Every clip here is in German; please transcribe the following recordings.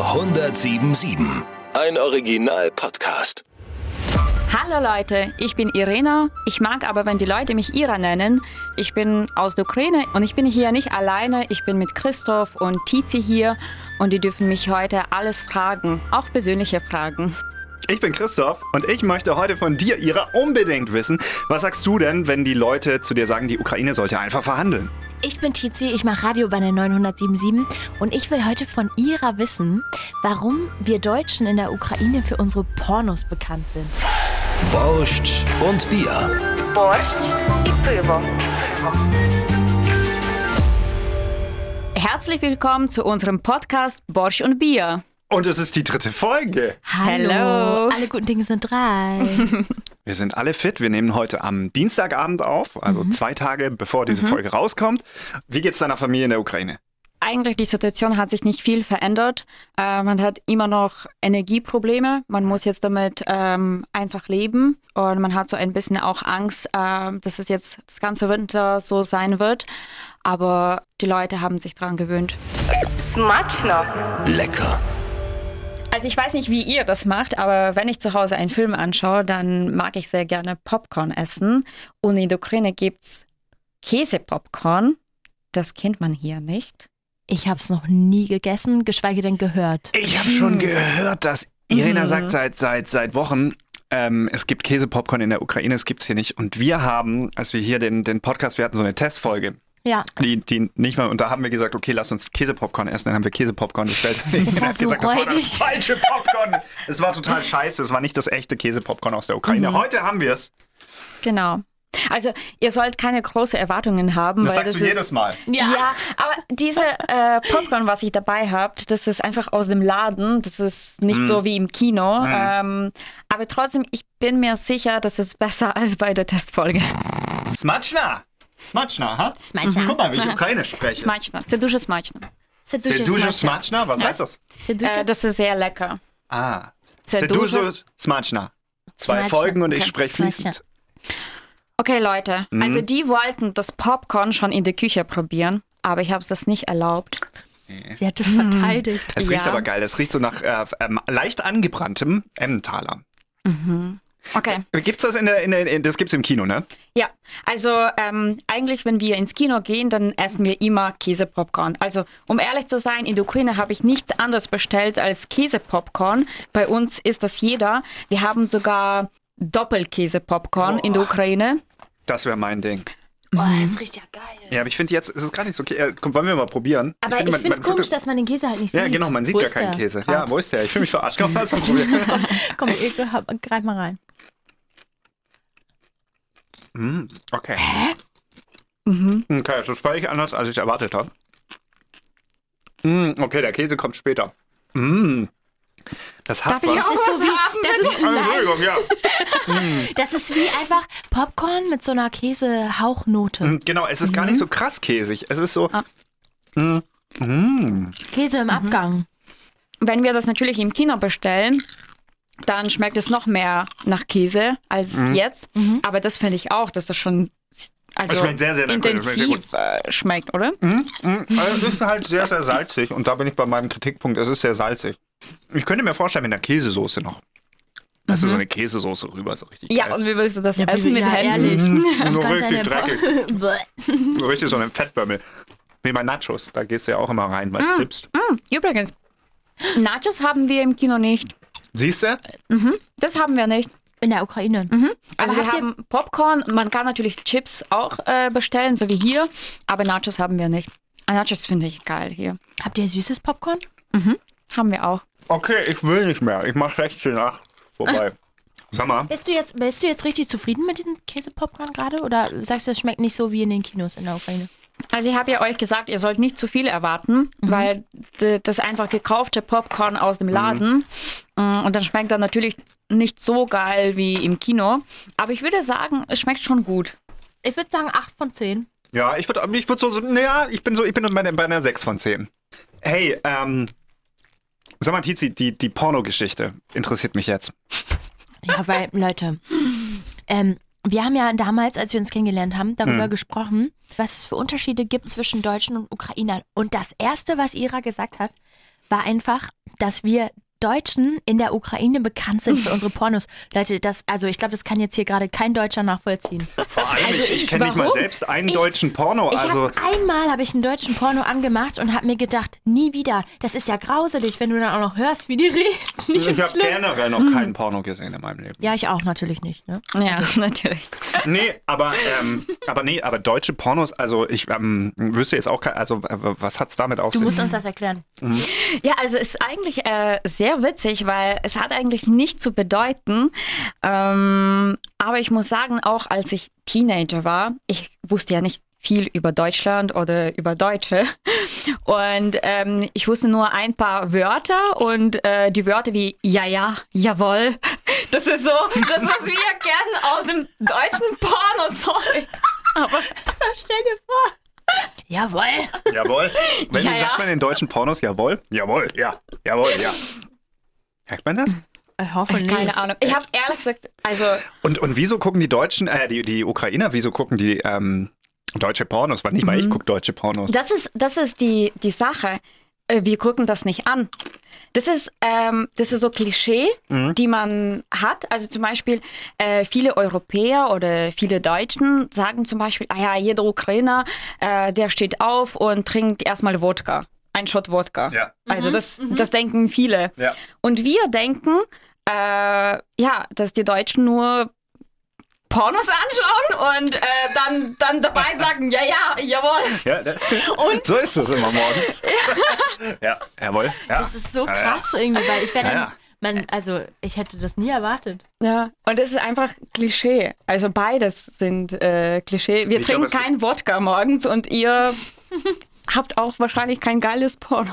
1077. Ein Original-Podcast. Hallo Leute, ich bin Irena. Ich mag aber, wenn die Leute mich Ira nennen. Ich bin aus der Ukraine und ich bin hier nicht alleine. Ich bin mit Christoph und Tizi hier und die dürfen mich heute alles fragen, auch persönliche Fragen. Ich bin Christoph und ich möchte heute von dir, Ira, unbedingt wissen, was sagst du denn, wenn die Leute zu dir sagen, die Ukraine sollte einfach verhandeln? Ich bin Tizi, ich mache Radio bei der 977 und ich will heute von Ihrer wissen, warum wir Deutschen in der Ukraine für unsere Pornos bekannt sind. Borscht und Bier. Borscht und Pövo. Herzlich willkommen zu unserem Podcast Borscht und Bier. Und es ist die dritte Folge. Hallo. Hallo. Alle guten Dinge sind drei. Wir sind alle fit. Wir nehmen heute am Dienstagabend auf, also mhm. zwei Tage bevor diese mhm. Folge rauskommt. Wie geht es deiner Familie in der Ukraine? Eigentlich die Situation hat sich nicht viel verändert. Äh, man hat immer noch Energieprobleme. Man muss jetzt damit ähm, einfach leben und man hat so ein bisschen auch Angst, äh, dass es jetzt das ganze Winter so sein wird. Aber die Leute haben sich daran gewöhnt. Smatschner. Lecker. Also ich weiß nicht, wie ihr das macht, aber wenn ich zu Hause einen Film anschaue, dann mag ich sehr gerne Popcorn essen. Und in der Ukraine gibt's Käsepopcorn. Das kennt man hier nicht. Ich habe es noch nie gegessen, geschweige denn gehört. Ich habe schon gehört, dass Irena sagt seit, seit, seit Wochen, ähm, es gibt Käsepopcorn in der Ukraine, es gibt's hier nicht. Und wir haben, als wir hier den, den Podcast, wir hatten so eine Testfolge, Ja. die, die nicht mal, und da haben wir gesagt, okay, lass uns Käsepopcorn essen. Dann haben wir Käsepopcorn bestellt. Das war so gesagt, das war das falsche Popcorn. Es war total scheiße. Es war nicht das echte Käsepopcorn aus der Ukraine. Heute haben wir es. Genau. Also ihr sollt keine großen Erwartungen haben. Das weil sagst das du ist, jedes Mal. Ja. aber diese äh, Popcorn, was ich dabei habt, das ist einfach aus dem Laden. Das ist nicht so wie im Kino. Ähm, aber trotzdem, ich bin mir sicher, das ist besser als bei der Testfolge. Smaczna. Smaczna, ha? Smaczna. Guck mal, wie ich Ukrainisch spreche. Смачно. Це дуже смачно. Це Sehr дуже smaczna. Was heißt das? Це дуже Äh, das ist sehr lecker. Ah. Sehr Sehr дуже дуже- smaczna. Zwei Smaczna. Folgen und ich Okay. spreche fließend. Okay, Leute. Also die wollten das Popcorn schon in der Küche probieren, aber ich habe es das nicht erlaubt. Sie hat es verteidigt. Es riecht Ja. aber geil. Es riecht so nach äh, ähm, leicht angebranntem Emmentaler. Okay. Gibt's das in der, in der in, das gibt's im Kino, ne? Ja, also ähm, eigentlich, wenn wir ins Kino gehen, dann essen wir immer Käsepopcorn. Also um ehrlich zu sein, in der Ukraine habe ich nichts anderes bestellt als Käsepopcorn. Bei uns ist das jeder. Wir haben sogar Doppelkäsepopcorn in der Ukraine. Das wäre mein Ding. Boah, das riecht ja geil. Ja, aber ich finde jetzt ist es gar nicht so okay. Äh, komm, wollen wir mal probieren? Aber ich finde, es komisch, dass man den Käse halt nicht Ja, sieht. genau, man sieht Wo gar ist keinen der Käse. grad? Ja, wo ist der? Ich fühle mich verarscht. Komm, lass mal probieren. Komm, ich, hab- greif mal rein. Okay. Okay, das ist völlig anders, als ich erwartet habe. Mm, okay, der Käse kommt später. Mm. Das hat Darf ich was. auch Das ist so was wie, haben? das ist, Entschuldigung, ja. das ist wie einfach Popcorn mit so einer Käsehauchnote. Mm, Genau, es ist gar nicht so krass käsig. Es ist so. Ah. Käse im Abgang. Wenn wir das natürlich im Kino bestellen, dann schmeckt es noch mehr nach Käse als jetzt. Aber das finde ich auch, dass das schon also schmeckt sehr, sehr. Es schmeckt sehr intensiv äh, schmeckt, oder? Also es ist halt sehr, sehr salzig. Und da bin ich bei meinem Kritikpunkt. Es ist sehr salzig. Ich könnte mir vorstellen, mit einer Käsesoße noch. Weißt du, so eine Käsesoße rüber, so richtig Ja, geil. und wie willst du das essen mit ja, Händen? ehrlich. so Ganz richtig dreckig. So richtig so ein Fettbömmel. Wie bei Nachos. Da gehst du ja auch immer rein, weil es dippst. Übrigens, Nachos haben wir im Kino nicht. Siehst du? Das haben wir nicht. In der Ukraine. Also Aber wir habt ihr- haben Popcorn, man kann natürlich Chips auch äh, bestellen, so wie hier, aber Nachos haben wir nicht. Ah, Nachos finde ich geil hier. Habt ihr süßes Popcorn? Haben wir auch. Okay, ich will nicht mehr. Ich mach 16 nach. Vorbei. Sag mal. Bist du jetzt, bist du jetzt richtig zufrieden mit diesem Käsepopcorn gerade? Oder sagst du, es schmeckt nicht so wie in den Kinos in der Ukraine? Also ich habe ja euch gesagt, ihr sollt nicht zu viel erwarten, weil d- das einfach gekaufte Popcorn aus dem Laden mm, und dann schmeckt er natürlich nicht so geil wie im Kino. Aber ich würde sagen, es schmeckt schon gut. Ich würde sagen 8 von 10. Ja, ich würde ich würd so, so, naja, ich bin so, ich bin bei, einer- bei einer 6 von 10. Hey, ähm, sag mal, Tizi, die, die Pornogeschichte interessiert mich jetzt. Ja, weil, Leute, ähm, wir haben ja damals, als wir uns kennengelernt haben, darüber gesprochen, was es für Unterschiede gibt zwischen Deutschen und Ukrainern. Und das Erste, was Ira gesagt hat, war einfach, dass wir Deutschen in der Ukraine bekannt sind für unsere Pornos. Leute, das, also ich glaube, das kann jetzt hier gerade kein Deutscher nachvollziehen. Vor allem, Also ich, ich kenne nicht mal selbst einen Ich- deutschen Porno. Ich Also, hab, einmal habe ich einen deutschen Porno angemacht und habe mir gedacht, nie wieder. Das ist ja grauselig, wenn du dann auch noch hörst, wie die reden. Ich habe generell noch keinen Porno gesehen in meinem Leben. Ja, ich auch natürlich nicht. Ne? Ja, natürlich. Nee, aber, ähm, aber nee, aber deutsche Pornos, also ich ähm, wüsste jetzt auch, kein- also äh, was hat's damit auf Du sich? musst uns das erklären. Ja, also es ist eigentlich äh, sehr witzig, weil es hat eigentlich nichts zu bedeuten. Ähm, aber ich muss sagen, auch als ich Teenager war, ich wusste ja nicht viel über Deutschland oder über Deutsche. Und ähm, ich wusste nur ein paar Wörter und äh, die Wörter wie ja, ja, jawohl. Das ist so, das, was wir kennen aus dem deutschen Porno, sorry. Aber Stell dir vor. Jawohl. Jawohl. Wenn Ja, sagt ja. man in deutschen Pornos jawohl? Jawohl, ja. Jawohl, ja. Merkt man das? Ich hoffe nicht. keine Ahnung. Ich habe ehrlich gesagt, also Und, und wieso gucken die Deutschen, äh, die, die Ukrainer, wieso gucken die ähm, deutsche Pornos? Weil nicht mal ich gucke deutsche Pornos. Das ist, das ist die, die Sache. Äh, Wir gucken das nicht an. Das ist, ähm, das ist so Klischee, die man hat. Also zum Beispiel äh, viele Europäer oder viele Deutschen sagen zum Beispiel, ah ja, jeder Ukrainer, äh, der steht auf und trinkt erstmal Wodka. Ein Shot Wodka. Ja. Also das, das denken viele. Ja. Und wir denken, äh, ja, dass die Deutschen nur Pornos anschauen und äh, dann, dann dabei sagen, ja, ja, jawohl. Ja, da- so ist es immer morgens. ja, jawohl. Ja. Das ist so Ja, ja. krass irgendwie, weil ich wäre Ja, man, also ich hätte das nie erwartet. Ja, und es ist einfach Klischee. Also beides sind äh, Klischee. Wir Ich trinken kein Wodka morgens und ihr habt auch wahrscheinlich kein geiles Porno.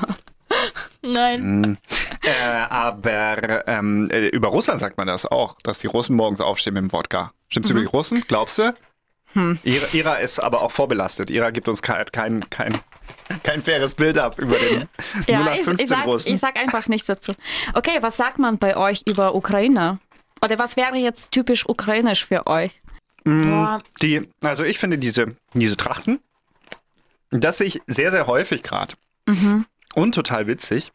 Nein. Äh, aber ähm, äh, über Russland sagt man das auch, dass die Russen morgens aufstehen mit dem Wodka. Stimmt's über die Russen? Glaubst du? Ira, Ira ist aber auch vorbelastet. Ira gibt uns kein, kein, kein, kein faires Bild ab über den Ja, ich, 0815 ich, sag, Russen. ich sag einfach nichts dazu. Okay, was sagt man bei euch über Ukraine? Oder was wäre jetzt typisch ukrainisch für euch? Boah, Die, also ich finde diese, diese Trachten, das sehe ich sehr, sehr häufig gerade. Und total witzig.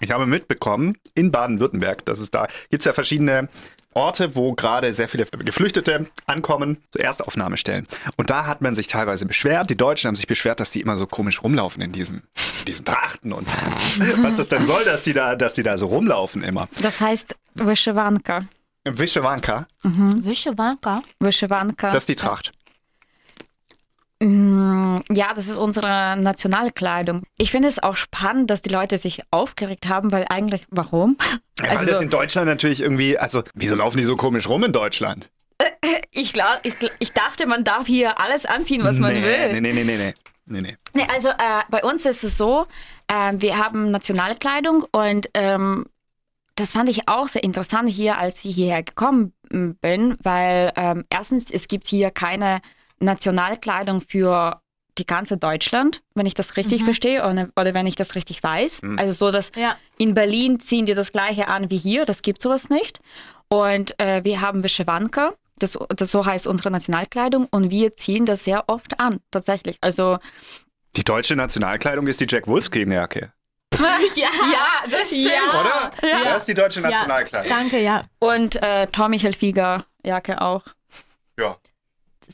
Ich habe mitbekommen, in Baden-Württemberg, dass es da gibt es ja verschiedene Orte, wo gerade sehr viele Geflüchtete ankommen, so Erstaufnahmestellen. Und da hat man sich teilweise beschwert, die Deutschen haben sich beschwert, dass die immer so komisch rumlaufen in diesen, in diesen Trachten und was das denn soll, dass die da, dass die da so rumlaufen immer. Das heißt Wyschewanka. Wischewanka, Wischewanka. Wyschewanka. das ist die Tracht. Ja, das ist unsere Nationalkleidung. Ich finde es auch spannend, dass die Leute sich aufgeregt haben, weil eigentlich, warum? Ja, weil Also- das in Deutschland natürlich irgendwie, also wieso laufen die so komisch rum in Deutschland? Ich, glaub, ich, ich dachte, man darf hier alles anziehen, was man nee, will. Nee, nee, nee, nee, nee. nee, nee. Nee, also äh, bei uns ist es so, äh, wir haben Nationalkleidung und ähm, das fand ich auch sehr interessant hier, als ich hierher gekommen bin, weil ähm, erstens, es gibt hier keine Nationalkleidung für die ganze Deutschland, wenn ich das richtig verstehe oder, oder wenn ich das richtig weiß. Also so, dass Ja. in Berlin ziehen die das gleiche an wie hier, das gibt sowas nicht. Und äh, wir haben Wyschewanka, das, das so heißt unsere Nationalkleidung und wir ziehen das sehr oft an, tatsächlich. Also Die deutsche Nationalkleidung ist die Jack Wolfskin-Jacke. Ja, Ja, das stimmt. Oder? Ja. Das ist die deutsche Ja, Nationalkleidung. danke, ja. Und äh, Tommy Hilfiger Jacke auch.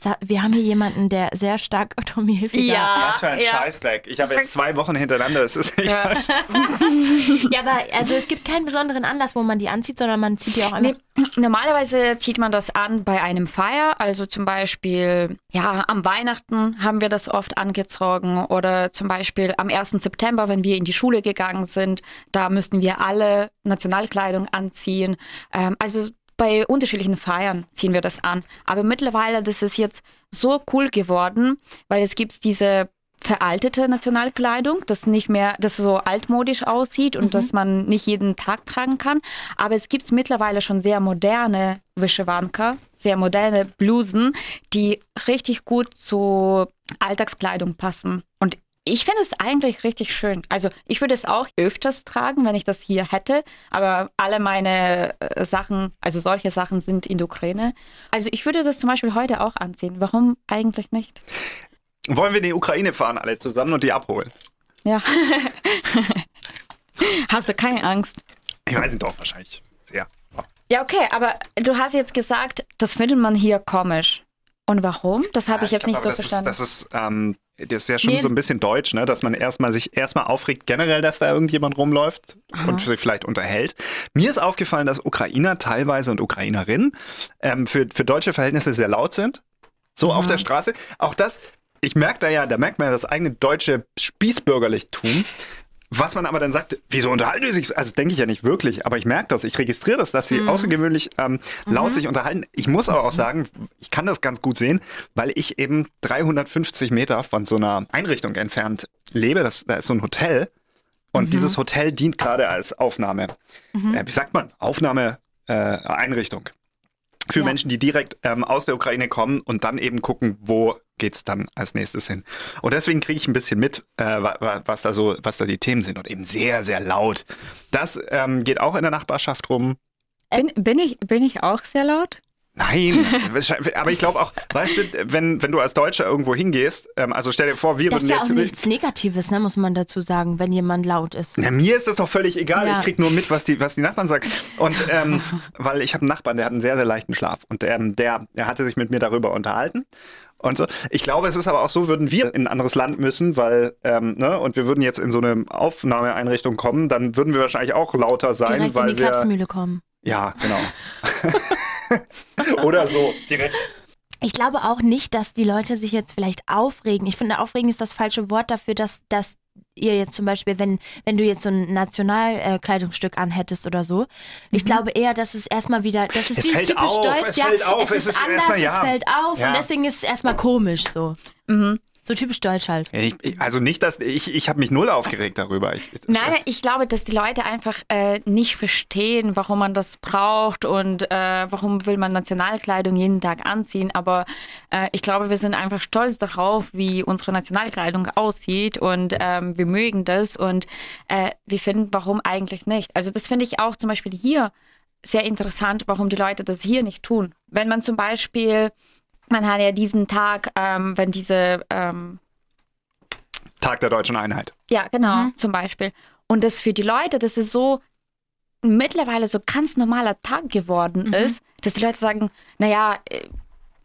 Ja. Wir haben hier jemanden, der sehr stark Tommy Hilfiger. Was für ein ja. Scheißdreck. Ich habe jetzt zwei Wochen hintereinander. Das ist echt Ja. Ja, aber also es gibt keinen besonderen Anlass, wo man die anzieht, sondern man zieht die auch Nee, einfach. normalerweise zieht man das an bei einem Feier, also zum Beispiel, ja, am Weihnachten haben wir das oft angezogen oder zum Beispiel am 1. September, wenn wir in die Schule gegangen sind, da müssten wir alle Nationalkleidung anziehen. Ähm, also bei unterschiedlichen Feiern ziehen wir das an. Aber mittlerweile, das ist jetzt so cool geworden, weil es gibt diese veraltete Nationalkleidung, das nicht mehr, das so altmodisch aussieht und das man nicht jeden Tag tragen kann. Aber es gibt mittlerweile schon sehr moderne Wyschewanka, sehr moderne Blusen, die richtig gut zu Alltagskleidung passen. Und ich finde es eigentlich richtig schön. Also ich würde es auch öfters tragen, wenn ich das hier hätte. Aber alle meine äh, Sachen, also solche Sachen sind in der Ukraine. Also ich würde das zum Beispiel heute auch anziehen. Warum eigentlich nicht? Wollen wir in die Ukraine fahren, alle zusammen und die abholen? Ja. Hast du keine Angst? Ich weiß nicht, doch, wahrscheinlich sehr. Ja. Ja, okay, aber du hast jetzt gesagt, das findet man hier komisch. Und warum? Das habe ich jetzt glaub, nicht so das verstanden. Ist, das ist, ähm, das ist ja schon Nee. so ein bisschen deutsch, ne? dass man erstmal sich erstmal aufregt, generell, dass da irgendjemand rumläuft und sich vielleicht unterhält. Mir ist aufgefallen, dass Ukrainer teilweise und Ukrainerinnen ähm, für, für deutsche Verhältnisse sehr laut sind. So auf der Straße. Auch das, ich merke da ja, da merkt man ja das eigene deutsche Spießbürgerlichtum. Was man aber dann sagt, wieso unterhalten die sich? Also denke ich ja nicht wirklich, aber ich merke das, ich registriere das, dass sie außergewöhnlich ähm, laut sich unterhalten. Ich muss aber auch sagen, ich kann das ganz gut sehen, weil ich eben 350 Meter von so einer Einrichtung entfernt lebe. Das, da ist so ein Hotel und dieses Hotel dient gerade als Aufnahme, äh, wie sagt man, Aufnahmeeinrichtung. Äh, für Ja. Menschen, die direkt ähm, aus der Ukraine kommen und dann eben gucken, wo geht's dann als nächstes hin. Und deswegen kriege ich ein bisschen mit, äh, wa- wa- was da so, was da die Themen sind und eben sehr, sehr laut. Das ähm, geht auch in der Nachbarschaft rum. bin, bin, ich, bin ich auch sehr laut? Nein, aber ich glaube auch, weißt du, wenn, wenn du als Deutscher irgendwo hingehst, ähm, also stell dir vor, wir Das ist würden ja auch jetzt nichts Negatives, ne, muss man dazu sagen, wenn jemand laut ist. Na, mir ist das doch völlig egal. Ja. Ich krieg nur mit, was die, was die Nachbarn sagen. Und ähm, weil ich habe einen Nachbarn, der hat einen sehr, sehr leichten Schlaf. Und ähm, der, der hatte sich mit mir darüber unterhalten. Und so. Ich glaube, es ist aber auch so, würden wir in ein anderes Land müssen, weil, ähm, ne, und wir würden jetzt in so eine Aufnahmeeinrichtung kommen, dann würden wir wahrscheinlich auch lauter sein, Direkt in weil die wir. Klapsmühle kommen. Ja, genau. Oder so, direkt. Ich glaube auch nicht, dass die Leute sich jetzt vielleicht aufregen. Ich finde, aufregen ist das falsche Wort dafür, dass, dass ihr jetzt zum Beispiel, wenn, wenn du jetzt so ein Nationalkleidungsstück anhättest oder so, ich glaube eher, dass es erstmal wieder, das ist Mhm. Es dieses fällt typisch auf, deutsch, es ja, fällt auf, es, es ist, ist anders, erstmal, ja. es fällt auf Ja. und deswegen ist es erstmal komisch so. Mhm. So typisch deutsch halt. Ich, ich, also nicht, dass ich, ich habe mich null aufgeregt darüber. Ich, Nein, ich glaube, dass die Leute einfach äh, nicht verstehen, warum man das braucht und äh, warum will man Nationalkleidung jeden Tag anziehen. Aber äh, ich glaube, wir sind einfach stolz darauf, wie unsere Nationalkleidung aussieht und ähm, wir mögen das und äh, wir finden, warum eigentlich nicht. Also das finde ich auch zum Beispiel hier sehr interessant, warum die Leute das hier nicht tun. Wenn man zum Beispiel, man hat ja diesen Tag, ähm, wenn diese ähm, Tag der deutschen Einheit. ja, genau, zum Beispiel. Und das für die Leute, das ist so mittlerweile so ganz normaler Tag geworden ist, dass die Leute sagen, naja,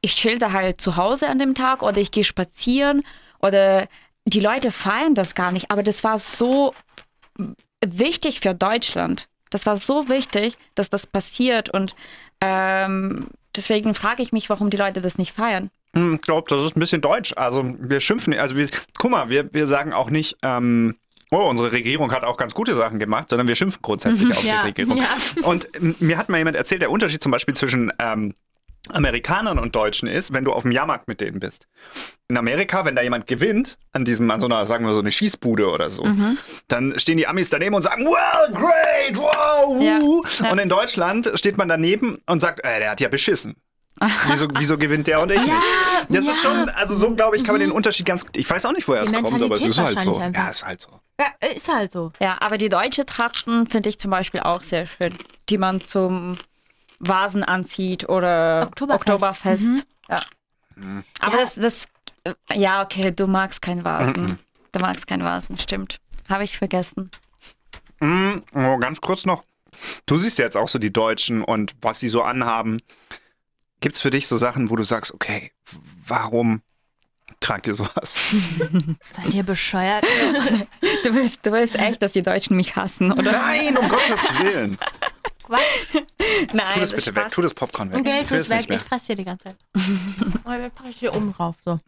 ich schilder halt zu Hause an dem Tag oder ich gehe spazieren oder die Leute feiern das gar nicht, aber das war so wichtig für Deutschland. Das war so wichtig, dass das passiert und ähm, deswegen frage ich mich, warum die Leute das nicht feiern. Hm, Ich glaube, das ist ein bisschen deutsch. Also wir schimpfen, also wir, guck mal, wir, wir sagen auch nicht, ähm, oh, unsere Regierung hat auch ganz gute Sachen gemacht, sondern wir schimpfen grundsätzlich auf Ja, die Regierung. ja. Und mir hat mal jemand erzählt, der Unterschied zum Beispiel zwischen ähm, Amerikanern und Deutschen ist, wenn du auf dem Jahrmarkt mit denen bist. In Amerika, wenn da jemand gewinnt, an diesem, an so einer, sagen wir so eine Schießbude oder so, Mhm. dann stehen die Amis daneben und sagen, well, great, wow, Ja, ja. Und in Deutschland steht man daneben und sagt, äh, der hat ja beschissen. Wieso, wieso gewinnt der und ich nicht? Das ist ja. schon, also so glaube ich, kann man den Unterschied ganz gut. Ich weiß auch nicht, woher Die es kommt, aber es ist halt so. einfach. Ja, ist halt so. Ja, ist halt so. Ja, aber die deutsche Trachten finde ich zum Beispiel auch sehr schön, die man zum Vasen anzieht oder Oktoberfest. Oktoberfest. Ja. Aber das, das, äh, ja, okay, du magst kein Vasen. Du magst kein Vasen, stimmt. Habe ich vergessen. Oh, ganz kurz noch. Du siehst ja jetzt auch so die Deutschen und was sie so anhaben. Gibt es für dich so Sachen, wo du sagst, okay, warum tragt ihr sowas? Seid ihr bescheuert? Du willst, du willst echt, dass die Deutschen mich hassen, oder? Nein, um Gottes Willen. Quatsch. Nein, Tu das bitte weg, tu das Popcorn weg. Okay, ich tu es weg. Ich fress dir die ganze Zeit. Und dann packe ich hier oben drauf. So.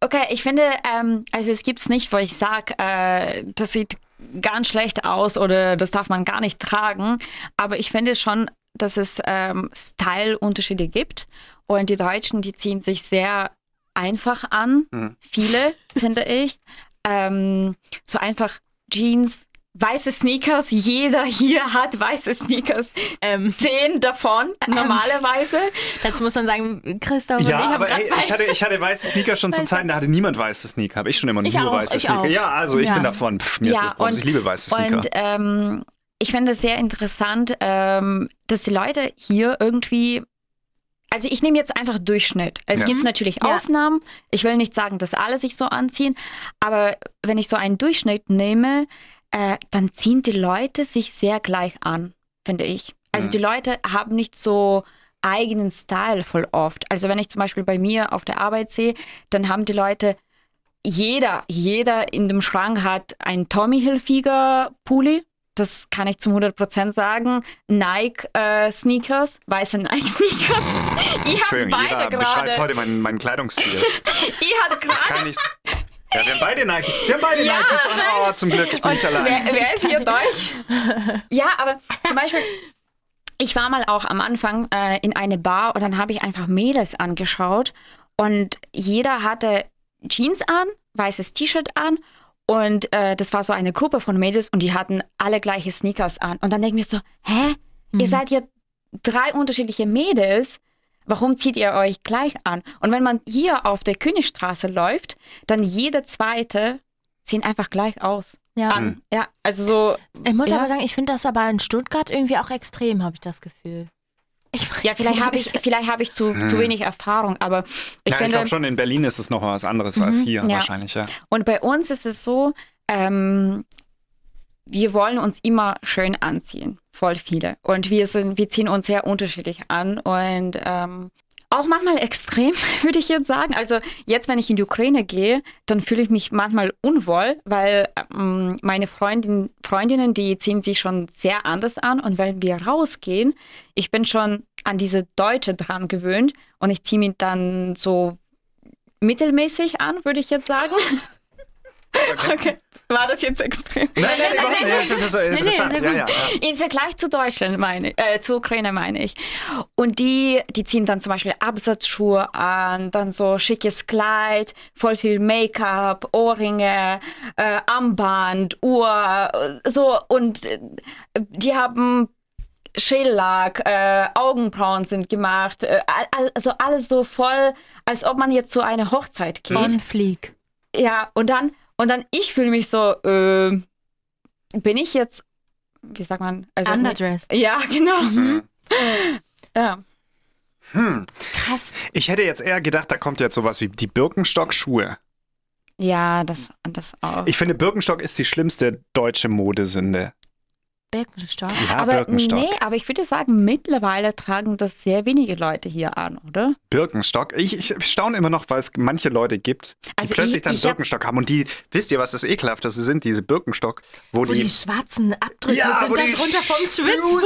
Okay, ich finde, ähm, also es gibt es nicht, wo ich sage, äh, das sieht ganz schlecht aus oder das darf man gar nicht tragen. Aber ich finde schon, dass es ähm, Style-Unterschiede gibt. Und die Deutschen, die ziehen sich sehr einfach an. Viele, finde ich. Ähm, so einfach Jeans, weiße Sneakers. Jeder hier hat weiße Sneakers. Ähm, Zehn davon, normalerweise. dazu muss man sagen, Christoph und Ja, ich aber ey, ich hatte, ich hatte weiße Sneaker schon zu Zeiten, da hatte niemand weiße Sneaker. Habe ich schon immer Ich nur auch, weiße ich Sneaker. auch. Ja, also ich Ja. bin davon. Pff, mir ist das Bums. Ich liebe weiße Sneaker. Und ähm, ich finde es sehr interessant, ähm, dass die Leute hier irgendwie. Also ich nehme jetzt einfach Durchschnitt. Es Ja. gibt natürlich Ja. Ausnahmen. Ich will nicht sagen, dass alle sich so anziehen, aber wenn ich so einen Durchschnitt nehme, äh, dann ziehen die Leute sich sehr gleich an, finde ich. Also Mhm. die Leute haben nicht so eigenen Style voll oft. Also wenn ich zum Beispiel bei mir auf der Arbeit sehe, dann haben die Leute jeder, jeder in dem Schrank hat ein Tommy Hilfiger Pulli. Das kann ich zum 100% sagen. Nike äh, Sneakers, weiße Nike Sneakers. ich habe Entschuldigung, Ira beide beschreibt gerade. heute meinen, meinen Kleidungsstil. Ich Das gerade kann ich. Ja, wir haben beide Nike. Wir haben beide Ja. Nikes an. Oh, zum Glück, ich bin nicht allein. Wer, wer ist hier Deutsch? ja, aber zum Beispiel, ich war mal auch am Anfang äh, in eine Bar und dann habe ich einfach Mädels angeschaut und jeder hatte Jeans an, weißes T-Shirt an und äh, das war so eine Gruppe von Mädels und die hatten alle gleiche Sneakers an. Und dann denke ich mir so, hä? Ihr seid ja drei unterschiedliche Mädels. Warum zieht ihr euch gleich an? Und wenn man hier auf der Königstraße läuft, dann jede zweite sehen einfach gleich aus. Ja. An. Ja, also so. Ich muss ja. aber sagen, ich finde das aber in Stuttgart irgendwie auch extrem, habe ich das Gefühl. Ich Ja, vielleicht habe ich, vielleicht habe ich zu, zu wenig Erfahrung, aber ich ja, ich finde, glaube schon, in Berlin ist es noch was anderes als hier ja. wahrscheinlich, ja. und bei uns ist es so, ähm, wir wollen uns immer schön anziehen, voll viele. Und wir sind, wir ziehen uns sehr unterschiedlich an und ähm, auch manchmal extrem, würde ich jetzt sagen. Also jetzt, wenn ich in die Ukraine gehe, dann fühle ich mich manchmal unwohl, weil ähm, meine Freundin, Freundinnen, die ziehen sich schon sehr anders an. Und wenn wir rausgehen, ich bin schon an diese Deutsche dran gewöhnt und ich ziehe mich dann so mittelmäßig an, würde ich jetzt sagen. Okay. War das jetzt extrem? Nein, nein, überhaupt nicht. Das ist das ist interessant. sehr ja, ja, ja. Im Vergleich zu Deutschland meine äh, zu Ukraine meine ich. Und die, die ziehen dann zum Beispiel Absatzschuhe an, dann so schickes Kleid, voll viel Make-up, Ohrringe, äh, Armband, Uhr, äh, so und äh, die haben Schellack, äh, Augenbrauen sind gemacht, äh, also alles so voll, als ob man jetzt zu einer Hochzeit geht. On Fleek. Ja, und dann, und dann ich fühle mich so, äh, bin ich jetzt, wie sagt man? Also, Underdressed. Ja, genau. Mhm. Ja. Krass. Ich hätte jetzt eher gedacht, da kommt jetzt sowas wie die Birkenstock-Schuhe. ja, das, das auch. Ich finde, Birkenstock ist die schlimmste deutsche Modesünde. Birkenstock. Ja, aber Birkenstock. nee, aber ich würde sagen, mittlerweile tragen das sehr wenige Leute hier an, oder? Birkenstock. Ich, ich staune immer noch, weil es manche Leute gibt, die Also plötzlich ich- dann ich hab- Birkenstock haben. Und die, wisst ihr, was das Ekelhafteste sind? Diese Birkenstock, wo, Wo die, schwarzen Abdrücke sind da drunter vom Schwitzfuß.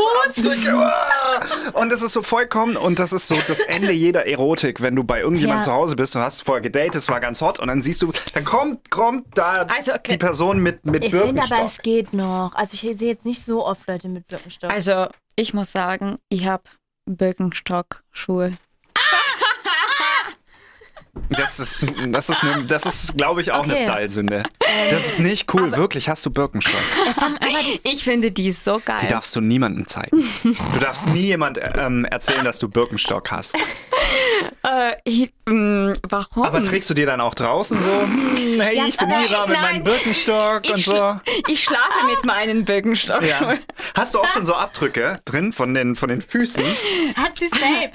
Ah! Und das ist so vollkommen, und das ist so das Ende jeder Erotik, wenn du bei irgendjemand Ja. zu Hause bist, du hast vorher gedatet, es war ganz hot, und dann siehst du, dann kommt, kommt da Also, okay. die Person mit, mit Ich finde Birkenstock. aber, es geht noch. Also ich sehe jetzt nicht so oft Leute mit Birkenstock. Also, ich muss sagen, ich habe Birkenstock-Schuhe. Das ist, das ist, ne, das ist glaube ich, auch eine Okay. Style-Sünde. Das ist nicht cool, wirklich. Hast du Birkenstock? aber Ich finde die so geil. Die darfst du niemandem zeigen. Du darfst nie jemand ähm, erzählen, dass du Birkenstock hast. Äh, ich, mh, warum? Aber trägst du dir dann auch draußen so, hm, hey, Ja, ich bin aber- Ira mit meinem Birkenstock und ich, so. schla- ich schlafe mit meinen Birkenstock. Ja. Hast du auch schon so Abdrücke drin von den, von den Füßen? hat sie safe.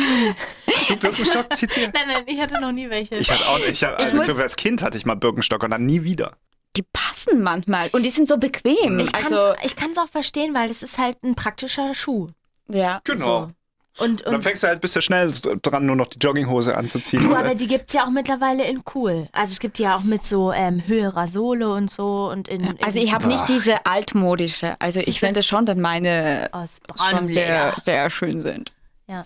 Hast du Birkenstock, Tizi? nein, nein, ich hatte noch nie welche. Ich hatte auch, ich also muss- ich glaube, als Kind hatte ich mal Birkenstock und dann nie wieder. Die passen manchmal und die sind so bequem. Ich kann es also, ich kann's auch verstehen, weil es ist halt ein praktischer Schuh. ja. Genau. Und, Und dann fängst du halt bist du schnell dran, nur noch die Jogginghose anzuziehen. du, oder? aber die gibt es ja auch mittlerweile in cool. Also es gibt die ja auch mit so ähm, höherer Sohle und so. Und in, in Also ich habe nicht diese altmodische. Also ich finde schon, dass meine aus schon sehr, sehr schön sind. Ja.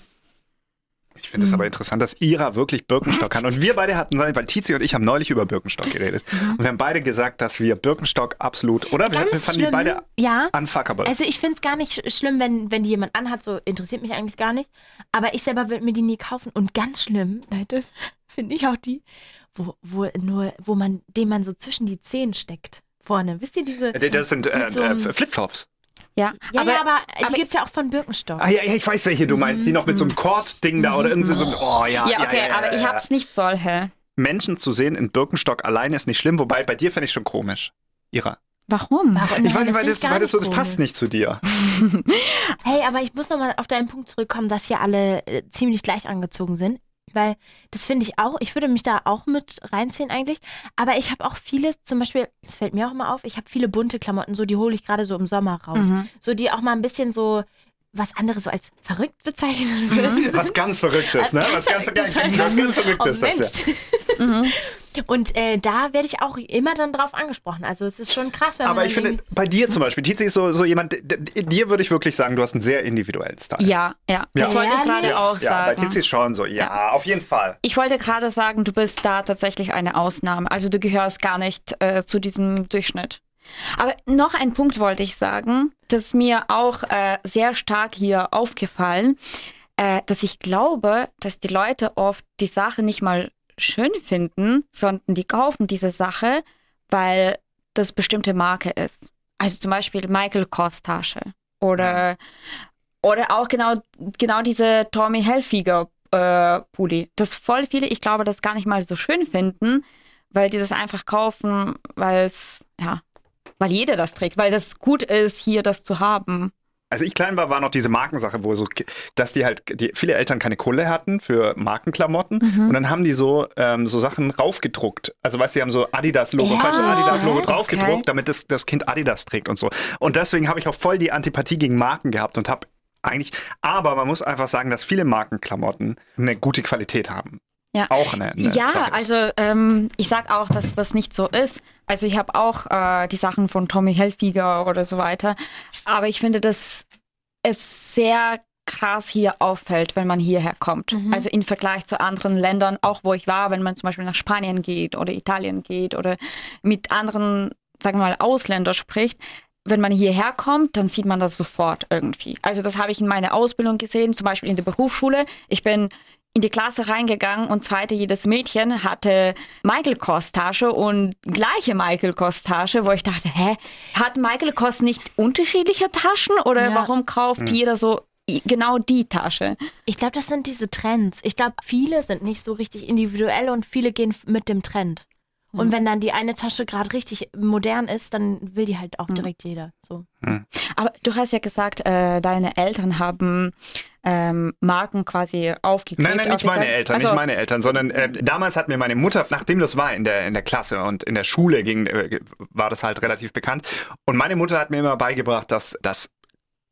Ich finde es aber interessant, dass Ira wirklich Birkenstock kann. Und wir beide hatten, weil Tizi und ich haben neulich über Birkenstock geredet. Und wir haben beide gesagt, dass wir Birkenstock absolut, oder? Wir, wir Ganz fanden schlimm. die beide ja. unfuckable. Also ich finde es gar nicht schlimm, wenn, wenn die jemand anhat, so interessiert mich eigentlich gar nicht. Aber ich selber würde mir die nie kaufen. Und ganz schlimm, Leute, finde ich auch die, wo, wo nur, wo man, den man so zwischen die Zehen steckt. Vorne. Wisst ihr diese. Das sind äh, so äh, Flipflops. Ja, ja, aber, ja, aber die aber- gibt es ja auch von Birkenstock. Ah ja, ja, ich weiß, welche du meinst. Die noch mit so einem Kord-Ding da oder irgendwie so. Oh ja, ja, okay, ja, ja, aber ja, ich es nicht solche. Menschen zu sehen in Birkenstock alleine ist nicht schlimm, wobei bei dir fände ich schon komisch. Ira. Warum? Warum? Ich weiß nicht, weil das, weil das so das passt nicht zu dir. Hey, aber ich muss nochmal auf deinen Punkt zurückkommen, dass hier alle äh, ziemlich gleich angezogen sind. Weil das finde ich auch, ich würde mich da auch mit reinziehen eigentlich. Aber ich habe auch viele, zum Beispiel, das fällt mir auch immer auf, ich habe viele bunte Klamotten, so die hole ich gerade so im Sommer raus. Mhm. So die auch mal ein bisschen so was anderes so als verrückt bezeichnen würden. Was ganz Verrücktes, ne? Was ganz, ganz, ganz, ganz, ganz Verrücktes. Oh, das ja. Und äh, da werde ich auch immer dann drauf angesprochen. Also es ist schon krass, wenn Aber man ich dann finde, bei dir zum Beispiel, Tizi ist so, so jemand, dir würde ich wirklich sagen, du hast einen sehr individuellen Style. Ja, ja. Das Ja. wollte ich gerade auch Ja, bei sagen. Tizi ist schon so, ja, auf jeden Fall. Ich wollte gerade sagen, du bist da tatsächlich eine Ausnahme. Also du gehörst gar nicht äh, zu diesem Durchschnitt. Aber noch ein Punkt wollte ich sagen, das mir auch äh, sehr stark hier aufgefallen, äh, dass ich glaube, dass die Leute oft die Sache nicht mal schön finden, sondern die kaufen diese Sache, weil das bestimmte Marke ist. Also zum Beispiel Michael Kors Tasche oder, oder auch genau, genau diese Tommy Hilfiger äh, Pulli. Das voll viele, ich glaube, das gar nicht mal so schön finden, weil die das einfach kaufen, weil es, ja, weil jeder das trägt, weil das gut ist, hier das zu haben. Als ich klein war, war noch diese Markensache, wo so, dass die halt, die, viele Eltern keine Kohle hatten für Markenklamotten Mhm. und dann haben die so, ähm, so Sachen raufgedruckt. Also weißt du, die haben so Adidas-Logo, Ja, falsch Adidas-Logo okay. draufgedruckt, damit das, das Kind Adidas trägt und so. Und deswegen habe ich auch voll die Antipathie gegen Marken gehabt und habe eigentlich, aber man muss einfach sagen, dass viele Markenklamotten eine gute Qualität haben. Ja. Auch eine, eine Ja, Sache ist. also ähm, ich sag auch, dass das nicht so ist. Also ich habe auch äh, die Sachen von Tommy Hilfiger oder so weiter. Aber ich finde, dass es sehr krass hier auffällt, wenn man hierher kommt. Also im Vergleich zu anderen Ländern, auch wo ich war, wenn man zum Beispiel nach Spanien geht oder Italien geht oder mit anderen, sagen wir mal, Ausländern spricht. Wenn man hierher kommt, dann sieht man das sofort irgendwie. Also das habe ich in meiner Ausbildung gesehen, zum Beispiel in der Berufsschule. Ich bin in die Klasse reingegangen und zweite jedes Mädchen hatte Michael Kors Tasche und gleiche Michael Kors Tasche, wo ich dachte, hä, hat Michael Kors nicht unterschiedliche Taschen oder Ja. warum kauft jeder so genau die Tasche? Ich glaube, das sind diese Trends. Ich glaube, viele sind nicht so richtig individuell und viele gehen mit dem Trend. Und wenn dann die eine Tasche gerade richtig modern ist, dann will die halt auch direkt jeder. So. Aber du hast ja gesagt, äh, deine Eltern haben ähm, Marken quasi aufgeklebt. Nein, nein, nicht meine. Eltern, Also, nicht meine Eltern, sondern äh, damals hat mir meine Mutter, nachdem das war in der, in der Klasse und in der Schule ging, äh, war das halt relativ bekannt. Und meine Mutter hat mir immer beigebracht, dass das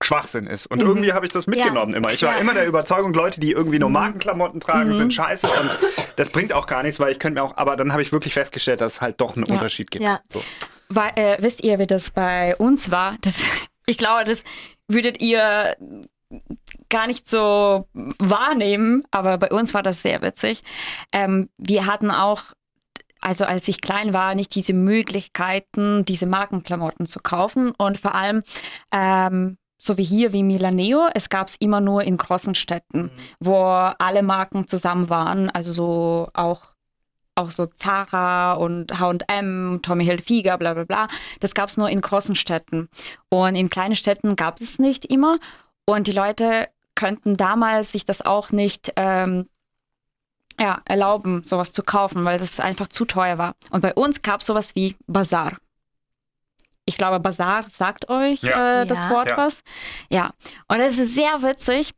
Schwachsinn ist. Und irgendwie habe ich das mitgenommen immer. Ich war Ja. immer der Überzeugung, Leute, die irgendwie nur Markenklamotten tragen, sind scheiße und das bringt auch gar nichts, weil ich könnte mir auch, aber dann habe ich wirklich festgestellt, dass es halt doch einen Unterschied gibt. Ja. So. Weil, äh, wisst ihr, wie das bei uns war? Das, ich glaube, das würdet ihr gar nicht so wahrnehmen, aber bei uns war das sehr witzig. Ähm, wir hatten auch, also als ich klein war, nicht diese Möglichkeiten, diese Markenklamotten zu kaufen und vor allem ähm, so wie hier, wie Milaneo, es gab es immer nur in großen Städten, wo alle Marken zusammen waren, also so auch auch so Zara und H&M, Tommy Hilfiger, bla bla bla. Das gab es nur in großen Städten. Und in kleinen Städten gab es nicht immer. Und die Leute könnten damals sich das auch nicht ähm, ja, erlauben, sowas zu kaufen, weil das einfach zu teuer war. Und bei uns gab es sowas wie Bazar. Ich glaube, Bazar sagt euch Ja. äh, das Ja. Wort Ja. was. Ja. Und es ist sehr witzig,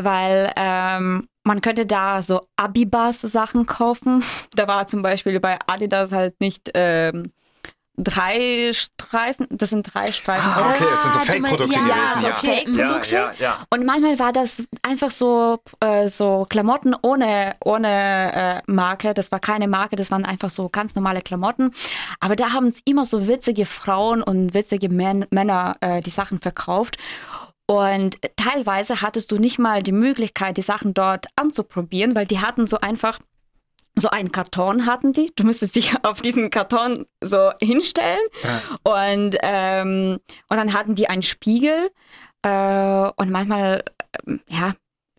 weil ähm, man könnte da so Abibas-Sachen kaufen. Da war zum Beispiel bei Adidas halt nicht ähm, drei Streifen, das sind drei Streifen, Ah, okay, es sind so Ah, du Fake-Produkte ja, gewesen. so Ja, Fake-Produkte. ja, ja, ja. Und manchmal war das einfach so, äh, so Klamotten ohne, ohne äh, Marke. Das war keine Marke, das waren einfach so ganz normale Klamotten. Aber da haben es immer so witzige Frauen und witzige Män Männer äh, die Sachen verkauft. Und teilweise hattest du nicht mal die Möglichkeit, die Sachen dort anzuprobieren, weil die hatten so einfach so einen Karton hatten die. Du müsstest dich auf diesen Karton so hinstellen. Und, ähm, und dann hatten die einen Spiegel. Äh, und manchmal, ähm, ja,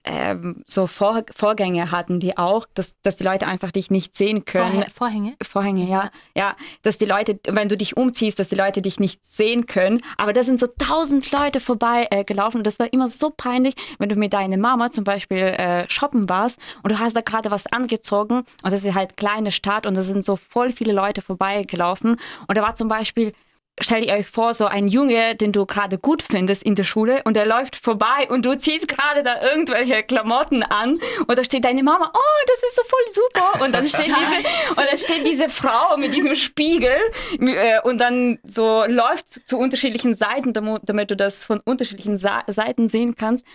ähm, so Vor Vorgänge hatten die auch, dass, dass die Leute einfach dich nicht sehen können. Vorhä- Vorhänge? Vorhänge, ja. Ja, dass die Leute, wenn du dich umziehst, dass die Leute dich nicht sehen können. Aber da sind so tausend Leute vorbei äh, gelaufen. Das war immer so peinlich, wenn du mit deiner Mama zum Beispiel äh, shoppen warst und du hast da gerade was angezogen und das ist halt kleine Stadt und da sind so voll viele Leute vorbeigelaufen. Und da war zum Beispiel stell euch vor, so ein Junge, den du gerade gut findest in der Schule und der läuft vorbei und du ziehst gerade da irgendwelche Klamotten an und da steht deine Mama, oh, das ist so voll super und dann steht diese, und dann steht diese Frau mit diesem Spiegel äh, und dann so läuft zu unterschiedlichen Seiten, damit, du das von unterschiedlichen Seiten sehen kannst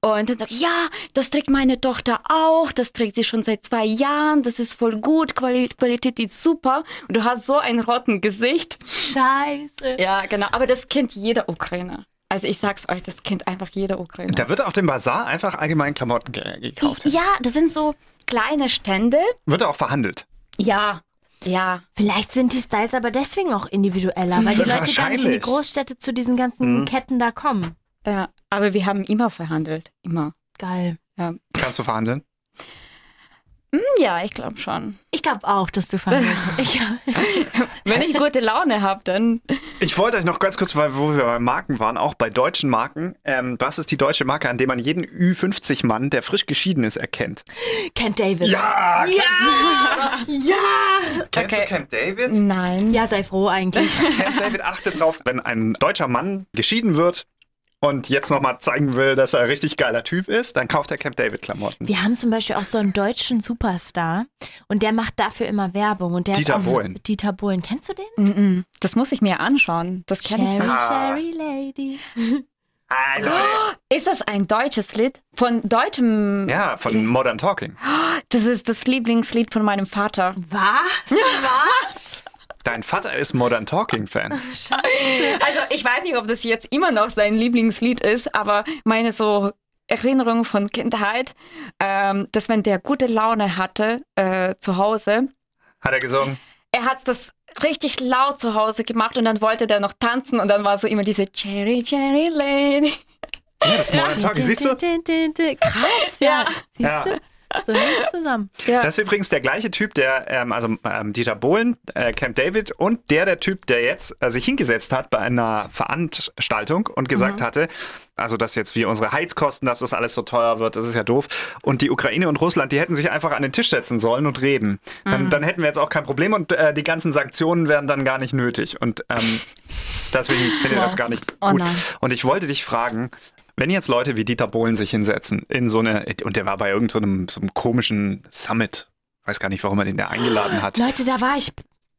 und dann sagt, ja, das trägt meine Tochter auch, das trägt sie schon seit zwei Jahren, das ist voll gut, Quali Qualität ist super und du hast so ein roten Gesicht. Scheiße. Ja, genau. Aber das kennt jeder Ukrainer. Also ich sag's euch, das kennt einfach jeder Ukrainer. Da wird auf dem Bazar einfach allgemein Klamotten ge gekauft. Ja, das sind so kleine Stände. Wird auch verhandelt. Ja, ja. Vielleicht sind die Styles aber deswegen auch individueller, weil die Leute gar nicht in die. Großstädte zu diesen ganzen Ketten da kommen. Ja, aber wir haben immer verhandelt. Immer. Geil. Ja, Kannst du verhandeln? Hm, ja ich glaube schon. Ich glaube auch, dass du verhandeln ich, Wenn ich gute Laune habe, dann. Ich wollte euch noch ganz kurz, weil wo wir bei Marken waren, auch bei deutschen Marken, ähm, was ist die deutsche Marke, an der man jeden Ü50-Mann, der frisch geschieden ist, erkennt? Camp David. Ja! Ja! ja! Kennst Okay. du Camp David? Nein. Ja, sei froh eigentlich. Camp David achtet drauf, wenn ein deutscher Mann geschieden wird und jetzt nochmal zeigen will, dass er ein richtig geiler Typ ist, dann kauft er Camp David Klamotten. Wir haben zum Beispiel auch so einen deutschen Superstar und der macht dafür immer Werbung. Und der Dieter ist auch Bohlen. So, Dieter Bohlen. Kennst du den? Mhm. Das muss ich mir anschauen. Das kenne ich Cherry, nicht. Cherry Lady. Ah, Leute. Ist das ein deutsches Lied? Von deutschem. Ja, von Modern Talking. Das ist das Lieblingslied von meinem Vater. Was? Was? Dein Vater ist Modern Talking-Fan. Also ich weiß nicht, ob das jetzt immer noch sein Lieblingslied ist, aber meine so Erinnerung von Kindheit, ähm, dass wenn der gute Laune hatte äh, zu Hause, Hat er gesungen? er hat das richtig laut zu Hause gemacht und dann wollte der noch tanzen und dann war so immer diese Cherry Cherry Lady. Ja, das ist Modern Talking. Siehst du? Krass, ja. Ja. So hängt zusammen. Ja. Das ist übrigens der gleiche Typ, der, ähm, also ähm, Dieter Bohlen, äh, Camp David und der, der Typ, der jetzt äh, sich hingesetzt hat bei einer Veranstaltung und gesagt hatte, also dass jetzt wie unsere Heizkosten, dass das alles so teuer wird, das ist ja doof. Und die Ukraine und Russland, die hätten sich einfach an den Tisch setzen sollen und reden. Dann, dann hätten wir jetzt auch kein Problem und äh, die ganzen Sanktionen wären dann gar nicht nötig. Und ähm, deswegen finde ich das gar nicht Oh gut. nein. Und ich wollte dich fragen, wenn jetzt Leute wie Dieter Bohlen sich hinsetzen in so eine, und der war bei irgendeinem so einem komischen Summit, weiß gar nicht, warum er den da eingeladen hat. Leute, da war ich.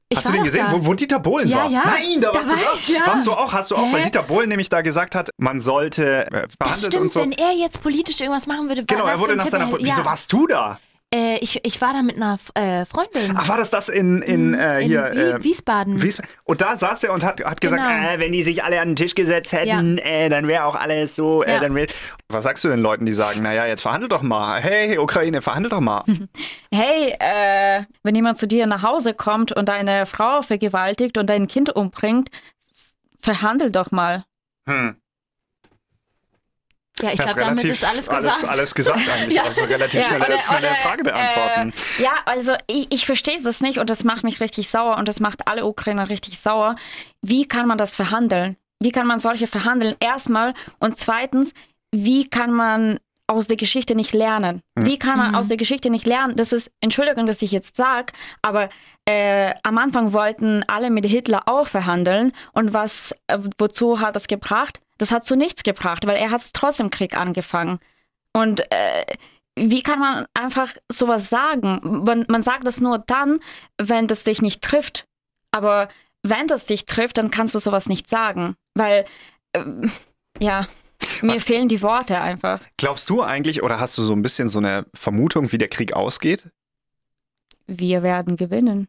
ich Hast war du den gesehen, wo, wo Dieter Bohlen Ja, war? ja. Nein, da Da warst war du da. ich, ja. Warst du auch? Hast du auch? Hä? Weil Dieter Bohlen nämlich da gesagt hat, man sollte äh, Das behandelt stimmt, und so. wenn er jetzt politisch irgendwas machen würde, Genau, er wurde nach seiner. er- Wieso warst du da? Äh, ich, ich war da mit einer äh, Freundin. Ach, war das das in, in, äh, in hier? Wie- äh, Wiesbaden. Wies und da saß er und hat, hat gesagt, Genau. äh, wenn die sich alle an den Tisch gesetzt hätten, äh, dann wäre auch alles so. Äh, Ja. dann wär, was sagst du den Leuten, die sagen, naja, jetzt verhandelt doch mal. Hey, Ukraine, verhandelt doch mal. Hey, äh, wenn jemand zu dir nach Hause kommt und deine Frau vergewaltigt und dein Kind umbringt, verhandel doch mal. Hm. Ja, ich glaube, damit ist alles gesagt. Alles, alles gesagt eigentlich. Ja. Also relativ Ja, schnell oder- schnelle oder, Frage beantworten. Äh, ja, also ich, ich verstehe das nicht und das macht mich richtig sauer und das macht alle Ukrainer richtig sauer. Wie kann man das verhandeln? Wie kann man solche verhandeln? Erstmal und zweitens, wie kann man aus der Geschichte nicht lernen? Wie kann man aus der Geschichte nicht lernen? Das ist, Entschuldigung, dass ich jetzt sage, aber äh, am Anfang wollten alle mit Hitler auch verhandeln und was, äh, wozu hat das gebracht? Das hat zu nichts gebracht, weil er hat trotzdem Krieg angefangen. Und äh, wie kann man einfach sowas sagen? Man, man sagt das nur dann, wenn das dich nicht trifft. Aber wenn das dich trifft, dann kannst du sowas nicht sagen. Weil, ähm, ja, mir Was- fehlen die Worte einfach. Glaubst du eigentlich oder hast du so ein bisschen so eine Vermutung, wie der Krieg ausgeht? Wir werden gewinnen.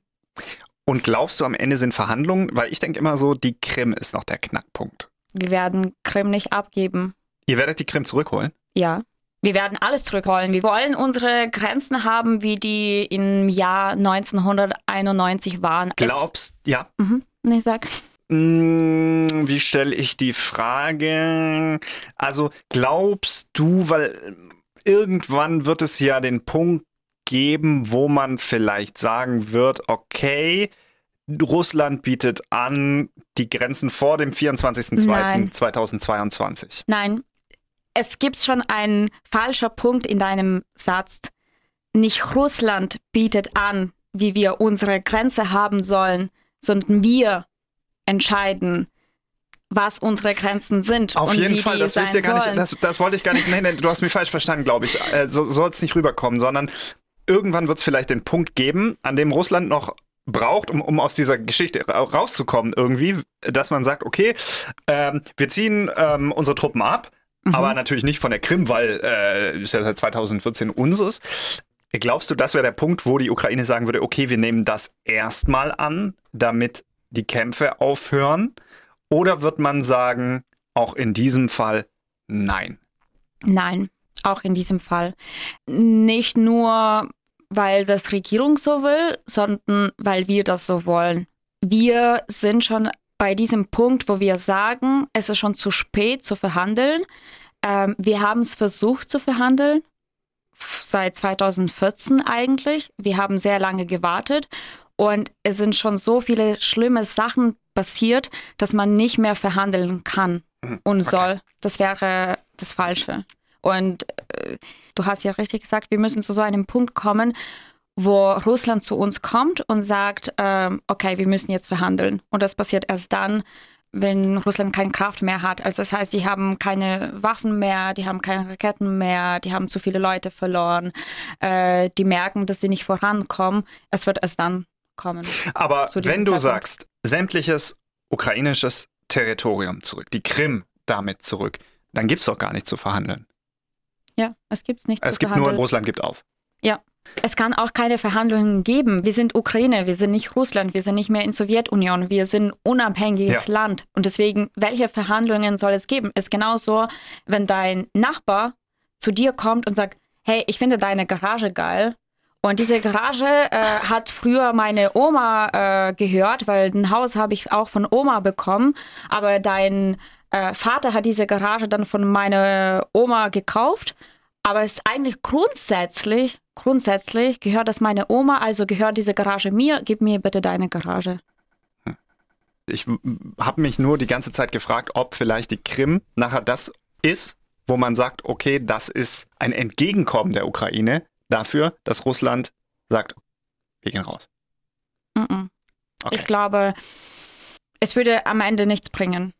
Und glaubst du, am Ende sind Verhandlungen? Weil ich denke immer so, die Krim ist noch der Knackpunkt. Wir werden Krim nicht abgeben. Ihr werdet die Krim zurückholen? Ja. Wir werden alles zurückholen. Wir wollen unsere Grenzen haben, wie die im Jahr 1991 waren. Es- Glaubst, ja. Mhm. Nee, sag. Hm, Wie stelle ich die Frage? Also glaubst du, weil irgendwann wird es ja den Punkt geben, wo man vielleicht sagen wird, okay, Russland bietet an die Grenzen vor dem Nein. 24.02.2022. Nein, es gibt schon einen falscher Punkt in deinem Satz. Nicht Russland bietet an, wie wir unsere Grenze haben sollen, sondern wir entscheiden, was unsere Grenzen sind Auf jeden Fall, das, nicht, das, das wollte ich gar nicht. Nein, nein, du hast mich falsch verstanden, glaube ich. Äh, so soll es nicht rüberkommen, sondern irgendwann wird es vielleicht den Punkt geben, an dem Russland noch braucht, um, um aus dieser Geschichte ra- rauszukommen, irgendwie, dass man sagt, okay, ähm, wir ziehen ähm, unsere Truppen ab, aber natürlich nicht von der Krim, weil äh, ist ja seit 2014 unseres. Glaubst du, das wäre der Punkt, wo die Ukraine sagen würde, okay, wir nehmen das erstmal an, damit die Kämpfe aufhören? Oder wird man sagen, auch in diesem Fall nein? Nein, auch in diesem Fall. Nicht nur, weil das Regierung so will, sondern weil wir das so wollen. Wir sind schon bei diesem Punkt, wo wir sagen, es ist schon zu spät zu verhandeln. Ähm, wir haben es versucht zu verhandeln, seit 2014 eigentlich. Wir haben sehr lange gewartet und es sind schon so viele schlimme Sachen passiert, dass man nicht mehr verhandeln kann und soll. Das wäre das Falsche. Und äh, du hast ja richtig gesagt, wir müssen zu so einem Punkt kommen, wo Russland zu uns kommt und sagt, ähm, okay, wir müssen jetzt verhandeln. Und das passiert erst dann, wenn Russland keine Kraft mehr hat. Also das heißt, die haben keine Waffen mehr, die haben keine Raketen mehr, die haben zu viele Leute verloren, äh, die merken, dass sie nicht vorankommen. Es wird erst dann kommen. Aber wenn du Zeitpunkt. sagst, sämtliches ukrainisches Territorium zurück, die Krim damit zurück, dann gibt es doch gar nichts zu verhandeln. Ja, es gibt's nicht Es gibt nur, verhandeln. Russland gibt auf. Ja. Es kann auch keine Verhandlungen geben. Wir sind Ukraine, wir sind nicht Russland, wir sind nicht mehr in Sowjetunion, wir sind ein unabhängiges Ja. Land. Und deswegen, welche Verhandlungen soll es geben? Ist genauso, wenn dein Nachbar zu dir kommt und sagt, hey, ich finde deine Garage geil. Und diese Garage äh, hat früher meine Oma äh, gehört, weil ein Haus habe ich auch von Oma bekommen. Aber dein äh, Vater hat diese Garage dann von meiner Oma gekauft. Aber es ist eigentlich grundsätzlich, grundsätzlich gehört das meine Oma, also gehört diese Garage mir. Gib mir bitte deine Garage. Ich habe mich nur die ganze Zeit gefragt, ob vielleicht die Krim nachher das ist, wo man sagt, okay, das ist ein Entgegenkommen der Ukraine dafür, dass Russland sagt, wir gehen raus. Mm-mm. Okay. Ich glaube, es würde am Ende nichts bringen.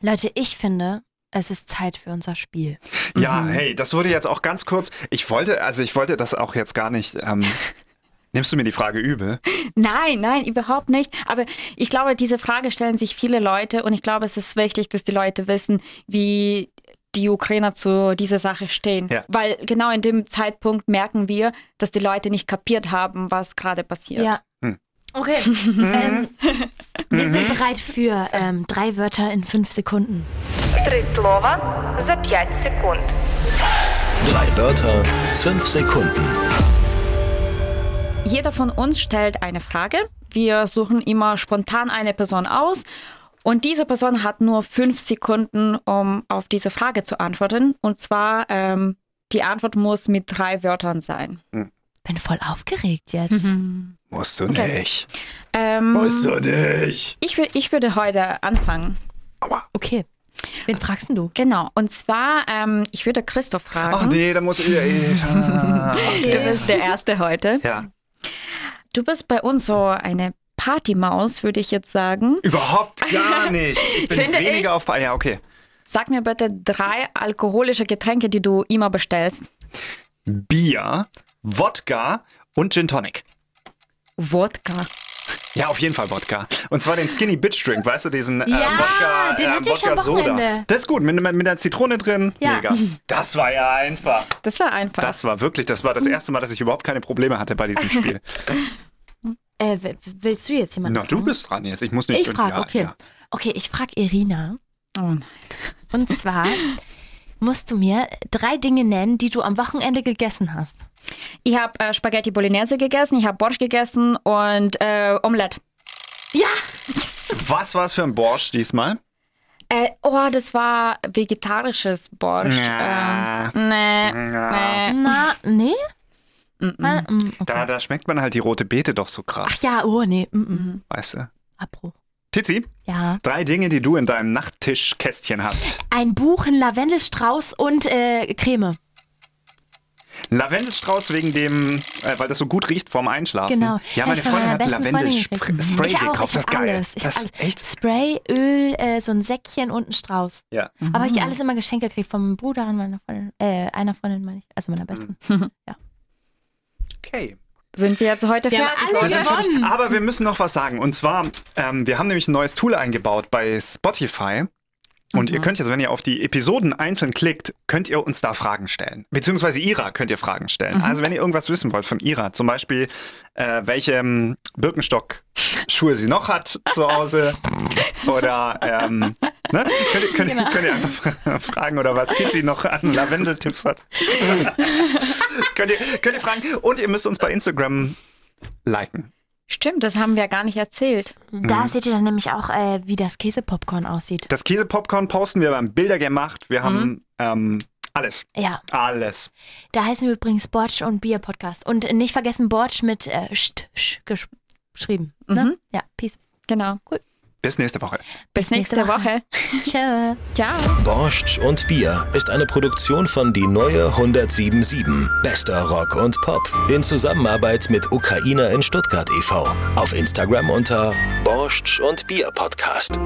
Leute, ich finde, es ist Zeit für unser Spiel. Ja, Mhm. hey, das wurde jetzt auch ganz kurz. Ich wollte, also ich wollte das auch jetzt gar nicht. Ähm, nimmst du mir die Frage übel? Nein, nein, überhaupt nicht. Aber ich glaube, diese Frage stellen sich viele Leute und ich glaube, es ist wichtig, dass die Leute wissen, wie die Ukrainer zu dieser Sache stehen. Ja. Weil genau in dem Zeitpunkt merken wir, dass die Leute nicht kapiert haben, was gerade passiert. Ja. Hm. Okay. ähm, wir sind bereit für ähm, drei Wörter in fünf Sekunden. Три слова за 5 секунд. Drei Wörter, fünf Sekunden. Jeder von uns stellt eine Frage. Wir suchen immer spontan eine Person aus. Und diese Person hat nur fünf Sekunden, um auf diese Frage zu antworten. Und zwar, ähm, die Antwort muss mit drei Wörtern sein. Bin voll aufgeregt jetzt. Musst du nicht. Ähm, Musst du nicht. ich, ich würde heute anfangen. Okay. Wen fragst denn du? Genau. Und zwar, ähm, ich würde Christoph fragen. Ach nee, da muss ich. ich ah, Du okay. bist der Erste heute. Ja. Du bist bei uns so eine Partymaus, würde ich jetzt sagen. Überhaupt gar nicht. Ich bin Finde weniger ich. auf. Ja, okay. Sag mir bitte drei alkoholische Getränke, die du immer bestellst. Bier, Wodka und Gin Tonic. Wodka. Ja, auf jeden Fall Wodka. Und zwar den Skinny Bitch Drink, weißt du, diesen äh, Ja, Wodka, den äh, Wodka Soda. Wochenende. Das ist gut, mit, mit, mit der Zitrone drin. Ja. Mega. Das war ja einfach. Das war einfach. Das war wirklich, das war das erste Mal, dass ich überhaupt keine Probleme hatte bei diesem Spiel. Äh, willst du jetzt jemanden Na, du fragen? bist dran jetzt. Ich muss nicht. Ich frage, ja, okay. Ja. Okay, ich frage Irina. oh nein. Und zwar musst du mir drei Dinge nennen, die du am Wochenende gegessen hast. Ich habe äh, Spaghetti Bolognese gegessen, ich habe Borsch gegessen und äh, Omelette. Ja! Was war es für ein Borsch diesmal? Äh, oh, das war vegetarisches Borsch. Ja. Ähm, nee, Ja. nee. Na, nee? Mm, okay. Da, da schmeckt man halt die rote Beete doch so krass, Ach ja, oh nee. Mm, mm. weißt du? Apro. Tizi, Ja. drei Dinge, die du in deinem Nachttischkästchen hast. Ein Buch, ein Lavendelstrauß und äh, Creme. Lavendelstrauß wegen dem, äh, weil das so gut riecht vorm Einschlafen. Genau. Ja, meine Freundin hat Lavendelspray gekauft. Das ist geil. Alles. Ich das alles. echt. Spray, Öl, äh, so ein Säckchen und ein Strauß. Ja. Aber ich alles immer geschenkt gekriegt vom Bruder an meiner Freundin, äh, einer Freundin meine ich, also meiner besten. Okay. Sind wir jetzt heute Wir fertig? alle Wir sind fertig. gewonnen. Aber wir müssen noch was sagen. Und zwar, ähm, wir haben nämlich ein neues Tool eingebaut bei Spotify. Und ihr könnt jetzt, wenn ihr auf die Episoden einzeln klickt, könnt ihr uns da Fragen stellen. Beziehungsweise Ira könnt ihr Fragen stellen. Also wenn ihr irgendwas wissen wollt von Ira, zum Beispiel, äh, welche ähm, Birkenstock-Schuhe sie noch hat zu Hause. Oder ähm, ne? könnt, ihr, könnt, ihr- könnt ihr einfach fragen oder was Tizi noch an Lavendeltipps hat. könnt, ihr, könnt ihr fragen. Und ihr müsst uns bei Instagram liken. Stimmt, das haben wir gar nicht erzählt. Da seht ihr dann nämlich auch, äh, wie das Käsepopcorn aussieht. Das Käsepopcorn posten wir, wir haben Bilder gemacht, wir haben ähm, alles. Ja, Alles. da heißen wir übrigens Borch und Bier Podcast. Und nicht vergessen Borch mit äh, St, Sch gesch geschrieben. Ne? Mhm. Ja, peace. Genau. Bis nächste Woche. Bis, nächste nächste, Woche. Woche. Ciao. Ciao. Borscht und Bier ist eine Produktion von Die Neue 1077. Bester Rock und Pop. In Zusammenarbeit mit Ukrainer in Stuttgart e.V. Auf Instagram unter Borscht und Bier Podcast.